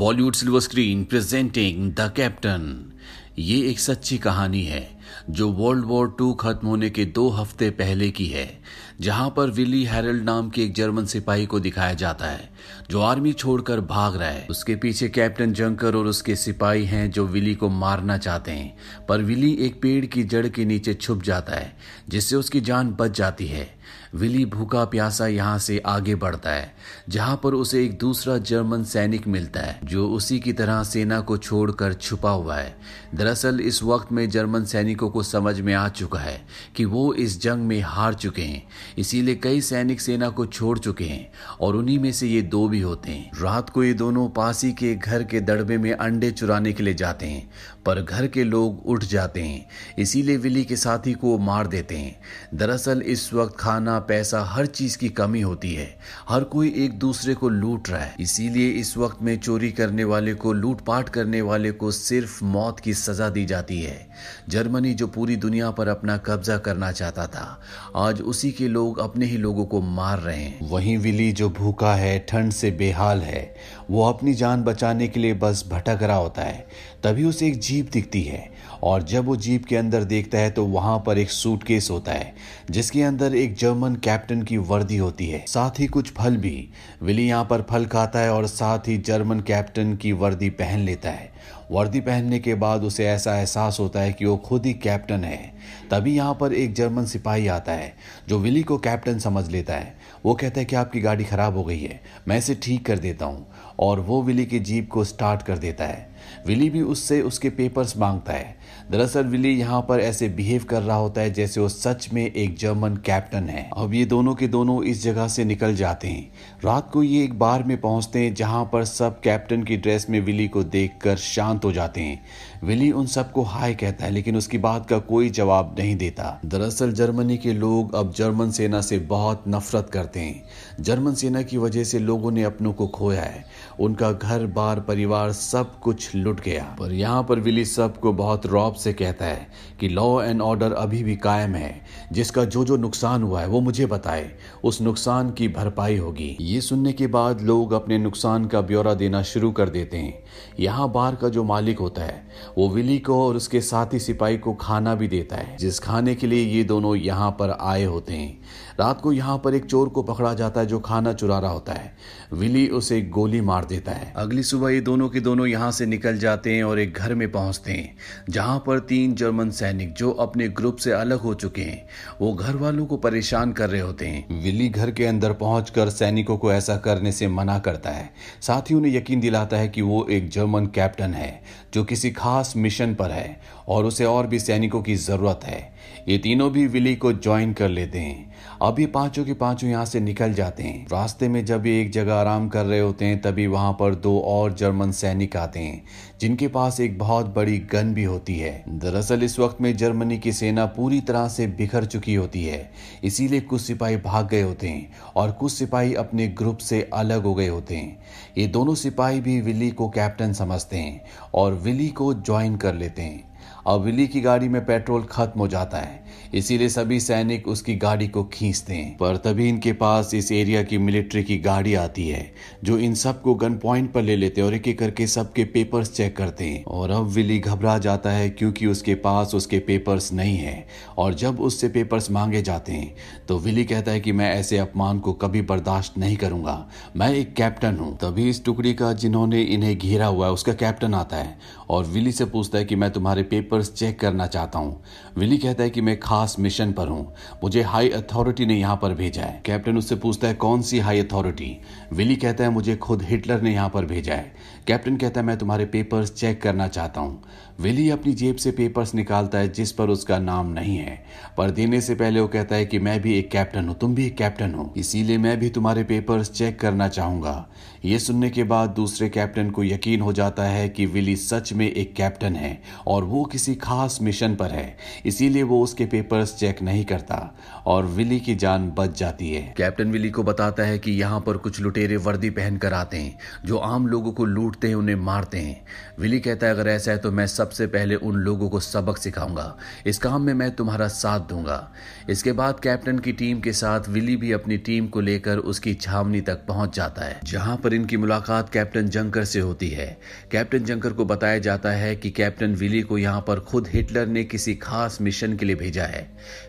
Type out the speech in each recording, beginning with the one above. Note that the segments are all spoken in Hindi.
Bollywood silver screen presenting the captain. ये एक सच्ची कहानी है। जो वर्ल्ड वॉर टू खत्म होने के दो हफ़्ते पहले की है, जहाँ पर विली हैरल्ड नाम के एक जर्मन सिपाही को दिखाया जाता है, जो आर्मी छोड़कर भाग रहा है। उसके पीछे कैप्टन जंकर और उसके सिपाही हैं जो विली को मारना चाहते हैं, पर विली एक पेड़ की जड़ के नीचे छुप जाता है, जिससे उसकी जान बच जाती है। विली भूखा प्यासा यहाँ से आगे बढ़ता है, जहाँ पर उसे एक दूसरा जर्मन सैनिक मिलता है, जो उसी की तरह सेना को छोड़कर छुपा हुआ है। दरअसल इस वक्त में जर्मन सैनिकों को समझ में आ चुका है कि वो इस जंग में हार चुके हैं। इसीलिए कई सैनिक सेना को छोड़ चुके हैं और उन्हीं में से ये दो भी होते हैं। रात को ये दोनों पासी के घर के दड़बे में अंडे चुराने के लिए जाते हैं, पर घर के लोग उठ जाते हैं। इसीलिए विली के साथी को मार देते हैं। दरअसल इस वक्त खाना, पैसा, हर चीज़ की कमी होती है। हर कोई एक दूसरे को लूट रहा है। इसीलिए इस वक्त में चोरी करने वाले को, लूटपाट करने वाले को सिर्फ़ मौत की सजा दी जाती है। जर्मनी जो पूरी दुनिया पर अपना कब्जा करना चाहता था, आज उसी के लोग अपने ही लोगों को मार रहे हैं। वहीं विली जो भूखा है, ठंड से बेहाल है, वो अपनी जान बचाने के लिए बस भटक रहा होता है, तभी उसे एक जीप दिखती है। और जब वो जीप के अंदर देखता है तो वहाँ पर एक सूटकेस होता है, जिसके अंदर एक जर्मन कैप्टन की वर्दी होती है। साथ ही कुछ फल भी। विली यहाँ पर फल खाता है और साथ ही जर्मन कैप्टन की वर्दी पहन लेता है। वर्दी पहनने के बाद उसे ऐसा एहसास होता है कि वो खुद ही कैप्टन है। तभी यहाँ पर एक जर्मन सिपाही आता है, जो विली को कैप्टन समझ लेता है। वो कहता है कि आपकी गाड़ी खराब हो गई है, मैं इसे ठीक कर देता हूँ, और वो विली की जीप को स्टार्ट कर देता है। विली भी उससे उसके पेपर्स माँगता है। दरअसल विली यहाँ पर ऐसे बिहेव कर रहा होता है जैसे वो सच में एक जर्मन कैप्टन है। अब ये दोनों के दोनों इस जगह से निकल जाते हैं। रात को ये एक बार में पहुँचते हैं जहाँ पर सब कैप्टन की ड्रेस में विली को देखकर शांत हो जाते हैं। विली उन सबको हाय कहता है, लेकिन उसकी बात का कोई जवाब नहीं देता। दरअसल जर्मनी के लोग अब जर्मन सेना से बहुत नफरत करते हैं। जर्मन सेना की वजह से लोगों ने अपनों को खोया है। उनका घर, बार, परिवार सब कुछ लुट गया। पर यहाँ पर विली सबको बहुत रौब से कहता है कि लॉ एंड ऑर्डर अभी भी कायम है। जिसका जो जो नुकसान हुआ है, वो मुझे बताए। उस नुकसान की भरपाई होगी। ये सुनने के बाद लोग अपने नुकसान का ब्यौरा देना शुरू कर देते हैं। यहाँ बार का जो मालिक होता है, वो विली को और उसके साथी सिपाही को खाना भी देता है। जिस खाने के लिए ये दोनों यहाँ पर आए होते हैं, रात को यहाँ पर एक चोर को पकड़ा जाता है जो खाना चुरा रहा होता है। विली उसे गोली मार देता है। अगली सुबह ये दोनों के दोनों यहाँ से निकल जाते हैं और एक घर में पहुँचते हैं, जहाँ पर तीन जर्मन सैनिक जो अपने ग्रुप से अलग हो चुके हैं, वो घर वालों को परेशान कर रहे होते हैं। विली घर के अंदर पहुंचकर सैनिकों को ऐसा करने से मना करता है। साथ ही उन्हें यकीन दिलाता है कि वो एक जर्मन कैप्टन है, जो किसी खास मिशन पर है और उसे और भी सैनिकों की ज़रूरत है। ये तीनों भी विली को ज्वाइन कर लेते हैं। अब ये पाँचों के पाँचों यहाँ से निकल जाते हैं। रास्ते में जब ये एक जगह आराम कर रहे होते हैं, तभी वहाँ पर दो और जर्मन सैनिक आते हैं, जिनके पास एक बहुत बड़ी गन भी होती है। दरअसल इस वक्त में जर्मनी की सेना पूरी तरह से बिखर चुकी होती है, इसीलिए कुछ सिपाही भाग गए होते हैं और कुछ सिपाही अपने ग्रुप से अलग हो गए होते हैं। ये दोनों सिपाही भी विली को कैप्टन समझते हैं और विली को ज्वाइन कर लेते हैं। अब विली की गाड़ी में पेट्रोल खत्म हो जाता है। इसीलिए सभी सैनिक उसकी गाड़ी को खींचते हैं। पर तभी इनके पास इस एरिया की मिलिट्री की गाड़ी आती है, जो इन सबको गन पॉइंट पर ले लेते और एक एक करके सबके पेपर्स चेक करते हैं। और अब विली घबरा जाता है क्योंकि उसके पास उसके पेपर्स नहीं है। और जब उससे पेपर्स मांगे जाते हैं तो विली कहता है कि मैं ऐसे अपमान को कभी बर्दाश्त नहीं करूँगा। मैं एक कैप्टन हूँ। तभी इस टुकड़ी का जिन्होंने इन्हें घेरा हुआ है, उसका कैप्टन आता है। और विली से पूछता है कि मैं तुम्हारे पेपर्स चेक करना चाहता हूँ। विली कहता है कि मैं खास मिशन पर हूँ। मुझे हाई अथॉरिटी ने यहाँ पर भेजा है। कैप्टन उससे पूछता है, कौन सी हाई अथॉरिटी विली कहता है, मुझे खुद हिटलर ने यहाँ पर भेजा है। कैप्टन कहता है, मैं तुम्हारे पेपर्स चेक करना चाहता हूँ। विली अपनी जेब से पेपर्स निकालता है, जिस पर उसका नाम नहीं है। पर देने से पहले वो कहता है कि मैं भी एक कैप्टन हूँ, तुम भी एक कैप्टन हो। इसीलिए मैं भी तुम्हारे पेपर्स चेक करना चाहूँगा। ये सुनने के बाद दूसरे कैप्टन को यकीन हो जाता है कि विली सच में एक कैप्टन है और वो किसी खास मिशन पर है। इसीलिए वो उसके पेपर्स चेक नहीं करता और विली की जान बच जाती है। कैप्टन विली को बताता है कि यहाँ पर कुछ लुटेरे वर्दी पहनकर आते हैं, जो आम लोगों को लूटते हैं, उन्हें मारते हैं। विली कहता है, अगर ऐसा है तो मैं सबसे पहले उन लोगों को सबक सिखाऊँगा। इस काम में मैं तुम्हारा साथ दूँगा। इसके बाद कैप्टन की टीम के साथ विली भी अपनी टीम को लेकर उसकी छावनी तक पहुँच जाता है, जहाँ पर इनकी मुलाकात कैप्टन जंकर से होती है। कैप्टन जंकर को बताया जाता है कि कैप्टन विली को यहाँ पर खुद हिटलर ने किसी खास मिशन के लिए भेजा है।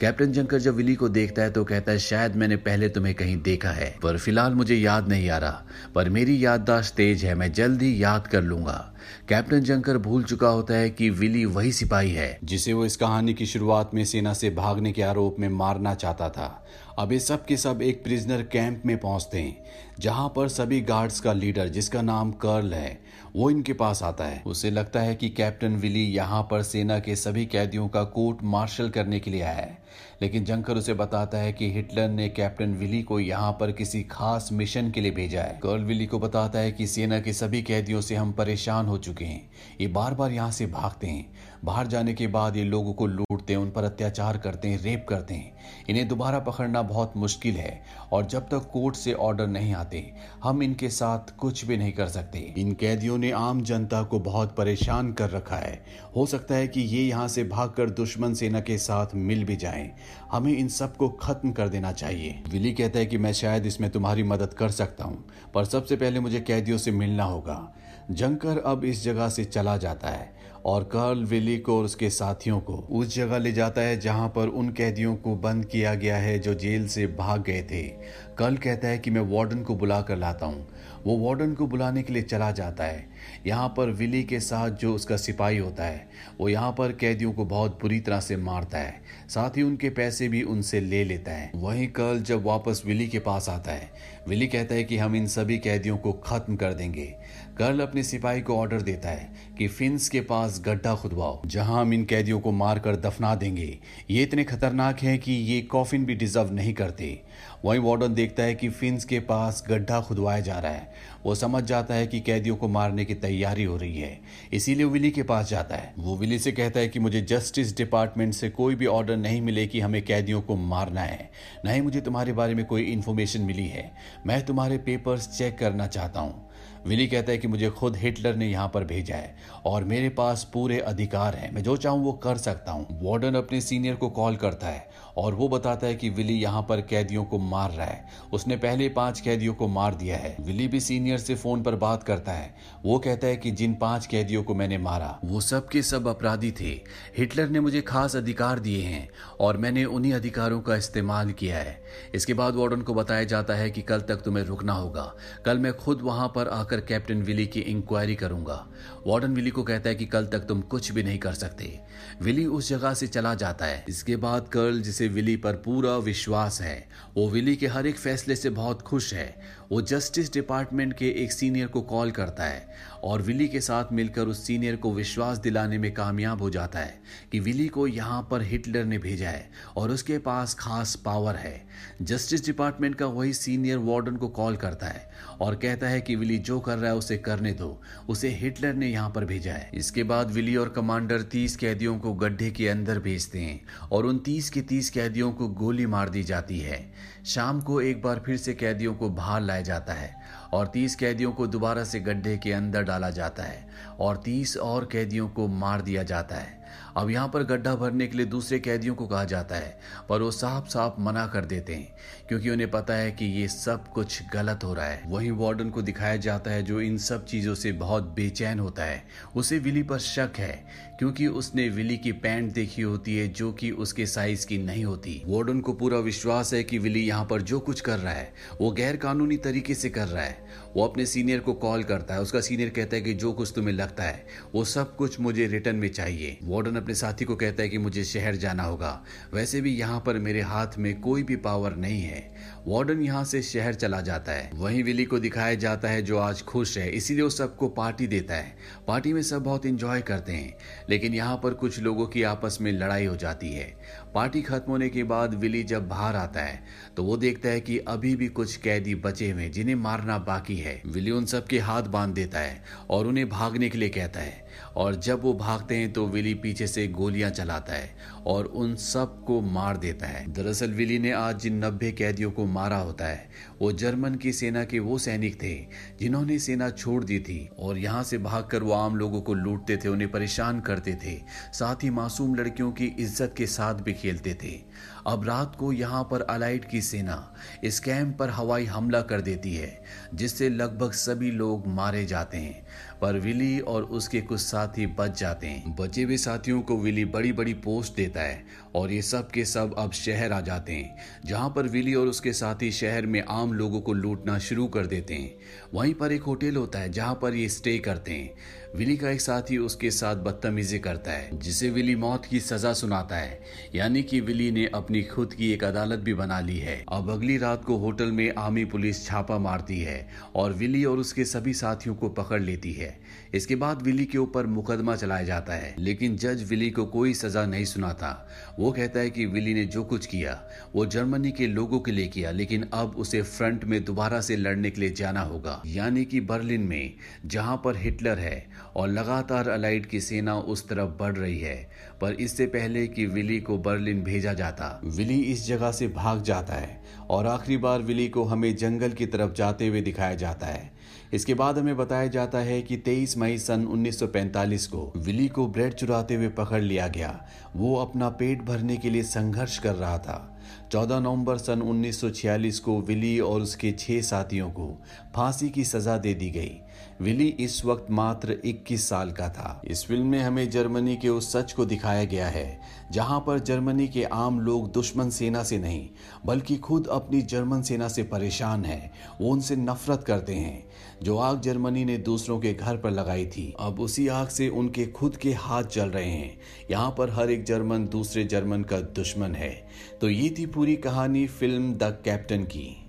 कैप्टन जंकर जब विली को देखता है तो कहता है, शायद मैंने पहले तुम्हें कहीं देखा है, पर फ़िलहाल मुझे याद नहीं आ रहा। पर मेरी याददाश्त तेज है, मैं जल्द ही याद कर लूँगा। कैप्टन जंकर भूल चुका होता है कि विली वही सिपाही है। जिसे वो इस कहानी की शुरुआत में सेना से भागने के आरोप में मारना चाहता था। अब ये सब के सब एक प्रिजनर कैंप में पहुँचते हैं। जहाँ पर सभी गार्ड्स का लीडर जिसका नाम कर्ल है, वो इनके पास आता है। उसे लगता है कि कैप्टन विली यहाँ पर सेना के सभी कैदियों का कोर्ट मार्शल करने के लिए आया है। लेकिन जंकर उसे बताता है कि हिटलर ने कैप्टन विली को यहाँ पर किसी खास मिशन के लिए भेजा है। कर्ल विली को बताता है कि सेना के सभी कैदियों से हम परेशान हो चुके हैं। ये बार बार यहाँ से भागते हैं। बाहर जाने के बाद ये लोगों को लूटते हैं, उन पर अत्याचार करते हैं, रेप करते हैं। इन्हें दोबारा पकड़ना बहुत मुश्किल है और जब तक कोर्ट से ऑर्डर नहीं आते हम इनके साथ कुछ भी नहीं कर सकते। इन कैदियों ने आम जनता को बहुत परेशान कर रखा है। हो सकता है कि ये यहाँ से भागकर दुश्मन सेना के साथ मिल भी जाएँ। हमें इन सबको खत्म कर देना चाहिए। विली कहता है कि मैं शायद इसमें तुम्हारी मदद कर सकता हूँ, पर सबसे पहले मुझे कैदियों से मिलना होगा। जंकर अब इस जगह से चला जाता है। और कर्ल विली को और उसके साथियों को। उस जगह ले जाता है जहाँ पर उन कैदियों को बंद किया गया है जो जेल से भाग गए थे। कर्ल कहता है कि मैं वार्डन को बुला कर लाता हूँ। वो वार्डन को बुलाने के लिए चला जाता है। यहाँ पर विली के साथ जो उसका सिपाही होता है, वो यहाँ पर कैदियों को बहुत बुरी तरह से मारता है। साथ ही उनके पैसे भी उनसे ले लेता है। वहीं कर्ल जब वापस विली के पास आता है, विली कहता है कि हम इन सभी कैदियों को खत्म कर देंगे। कर्ल अपने सिपाही को ऑर्डर देता है कि फिंस के पास गड्ढा खुदवाओ जहाँ हम इन कैदियों को मारकर दफना देंगे। ये इतने खतरनाक हैं कि ये कॉफिन भी डिजर्व नहीं करते। वहीं वार्डन देखता है कि फिंस के पास गड्ढा खुदवाया जा रहा है। वो समझ जाता है कि कैदियों को मारने की तैयारी हो रही है। इसीलिए विली के पास जाता है। वो विली से कहता है कि मुझे जस्टिस डिपार्टमेंट से कोई भी ऑर्डर नहीं मिले कि हमें कैदियों को मारना है। न ही मुझे तुम्हारे बारे में कोई इन्फॉर्मेशन मिली है। मैं तुम्हारे पेपर्स चेक करना चाहता हूँ। विली कहता है कि मुझे खुद हिटलर ने यहाँ पर भेजा है और मेरे पास पूरे अधिकार हैं। मैं जो चाहूँ वो कर सकता हूँ। वार्डन अपने सीनियर को कॉल करता है और वो बताता है कि विली यहाँ पर कैदियों को मार रहा है। उसने पहले पाँच कैदियों को मार दिया है। विली भी सीनियर से फ़ोन पर बात करता है। वो कहता है कि जिन पाँच कैदियों को मैंने मारा, वो सब के सब अपराधी थे। हिटलर ने मुझे खास अधिकार दिए हैं और मैंने उन्हीं अधिकारों का इस्तेमाल किया है। इसके बाद वार्डन को बताया जाता है कि कल तक तुम्हें रुकना होगा। कल मैं खुद वहाँ पर आकर कैप्टन विली की इंक्वायरी करूँगा। वार्डन विली को कहता है कि कल तक तुम कुछ भी नहीं कर सकते। विली उस जगह से चला जाता है। इसके बाद कर्ल जिसे विली पर पूरा विश्वास है, वो विली के हर एक फैसले से बहुत खुश है। वो जस्टिस डिपार्टमेंट के एक सीनियर को कॉल करता है। और विली के साथ मिलकर उस सीनियर को विश्वास दिलाने में कामयाब हो जाता है कि विली को यहाँ पर हिटलर ने भेजा है और उसके पास खास पावर है। जस्टिस डिपार्टमेंट का वही सीनियर वार्डन को कॉल करता है और कहता है कि विली जो कर रहा है उसे करने दो। उसे हिटलर ने यहाँ पर भेजा है। इसके बाद विली और कमांडर तीस कैदियों को गड्ढे के अंदर भेजते हैं और उन तीस के तीस कैदियों को गोली मार दी जाती है। शाम को एक बार फिर से कैदियों को बाहर लाया जाता है और तीस कैदियों को दोबारा से गड्ढे के अंदर डाला जाता है और तीस और कैदियों को मार दिया जाता है। अब यहाँ पर गड्ढा भरने के लिए दूसरे कैदियों को कहा जाता है, पर वो साफ़ साफ़ मना कर देते हैं, क्योंकि उन्हें पता है कि ये सब कुछ गलत हो रहा है। वहीं वार्डन को दिखाया जाता है जो इन सब चीज़ों से बहुत बेचैन होता है। उसे विली पर शक है, क्योंकि उसने विली की पैंट देखी होती है जो कि उसके साइज़ की नहीं होती। वार्डन को पूरा विश्वास है कि विली यहाँ पर जो कुछ कर रहा है, वो गैर कानूनी तरीके से कर रहा है। वो अपने सीनियर को कॉल करता है, उसका सीनियर कहता है कि जो कुछ तुम्हें लगता है, वो सब कुछ मुझे रिटर्न में चाहिए। वार्डन अपने साथी को कहता है कि मुझे शहर जाना होगा। वैसे भी यहाँ पर मेरे हाथ में कोई भी पावर नहीं है। वार्डन यहाँ से शहर चला जाता है। वहीं विली को दिखाया जाता है जो आज खुश है, इसीलिए वो सबको पार्टी देता है। पार्टी में सब बहुत इंजॉय करते हैं, लेकिन यहाँ पर कुछ लोगों की आपस में लड़ाई हो जाती है। पार्टी खत्म होने के बाद विली जब बाहर आता है तो वो देखता है कि अभी भी कुछ कैदी बचे हुए जिन्हें मारना बाकी है। विली उन सबके हाथ बाँध देता है और उन्हें भागने के लिए कहता है। और जब वो भागते हैं तो विली पीछे से गोलियाँ चलाता है और उन सबको मार देता है। दरअसल विली ने आज जिन नब्बे कैदियों को मारा होता है, वो जर्मन की सेना के वो सैनिक थे, जिन्होंने सेना छोड़ दी थी और यहाँ से भागकर वो आम लोगों को लूटते थे, उन्हें परेशान करते थे, साथ ही मासूम लड़कियों की इज़्ज़त के साथ भी खेलते थे। अब रात को यहाँ पर अलाइट की सेना इस कैंप पर हवाई हमला कर देती है, जिससे लगभग सभी लोग मारे जाते हैं। पर विली और उसके कुछ साथी बच जाते हैं। बचे हुए साथियों को विली बड़ी बड़ी पोस्ट देता है और ये सब के सब अब शहर आ जाते हैं। जहाँ पर विली और उसके साथी शहर में आम लोगों को लूटना शुरू कर देते हैं। वहीं पर एक होटल होता है जहाँ पर ये स्टे करते हैं। विली का एक साथी उसके साथ बदतमीजी करता है, जिसे विली मौत की सजा सुनाता है, यानी कि विली ने अपनी खुद की एक अदालत भी बना ली है। अब अगली रात को होटल में आर्मी पुलिस छापा मारती है और विली और उसके सभी साथियों को पकड़ लेती है। इसके बाद विली के ऊपर मुकदमा चलाया जाता है, लेकिन जज विली को कोई सजा नहीं सुनाता। वो कहता है कि विली ने जो कुछ किया, वो जर्मनी के लोगों के लिए किया, लेकिन अब उसे फ्रंट में दोबारा से लड़ने के लिए जाना होगा। यानी कि बर्लिन में, जहाँ पर हिटलर है और लगातार अलाइड की सेना उस तरफ़ बढ़ रही है, पर इससे पहले कि विली को बर्लिन भेजा जाता। विली इस जगह से भाग जाता है, और आखिरी बार विली को हमें जंगल की तरफ़ जाते हुए दिखाया जाता है। इसके बाद हमें बताया जाता है कि 23 मई सन 1945 को विली को ब्रेड चुराते हुए पकड़ लिया गया। वो अपना पेट भरने के लिए संघर्ष कर रहा था। 14 नवंबर सन 1946 को विली और उसके छह साथियों को फांसी की सजा दे दी गई। विली इस वक्त मात्र 21 साल का था। इस फ़िल्म में हमें जर्मनी के उस सच को दिखाया गया है, जहाँ पर जर्मनी के आम लोग दुश्मन सेना से नहीं, बल्कि खुद अपनी जर्मन सेना से परेशान है, वो उनसे नफरत करते हैं। जो आग जर्मनी ने दूसरों के घर पर लगाई थी, अब उसी आग से उनके खुद के हाथ जल रहे हैं। यहाँ पर हर एक जर्मन दूसरे जर्मन का दुश्मन है। तो ये थी पूरी कहानी फ़िल्म द कैप्टन की।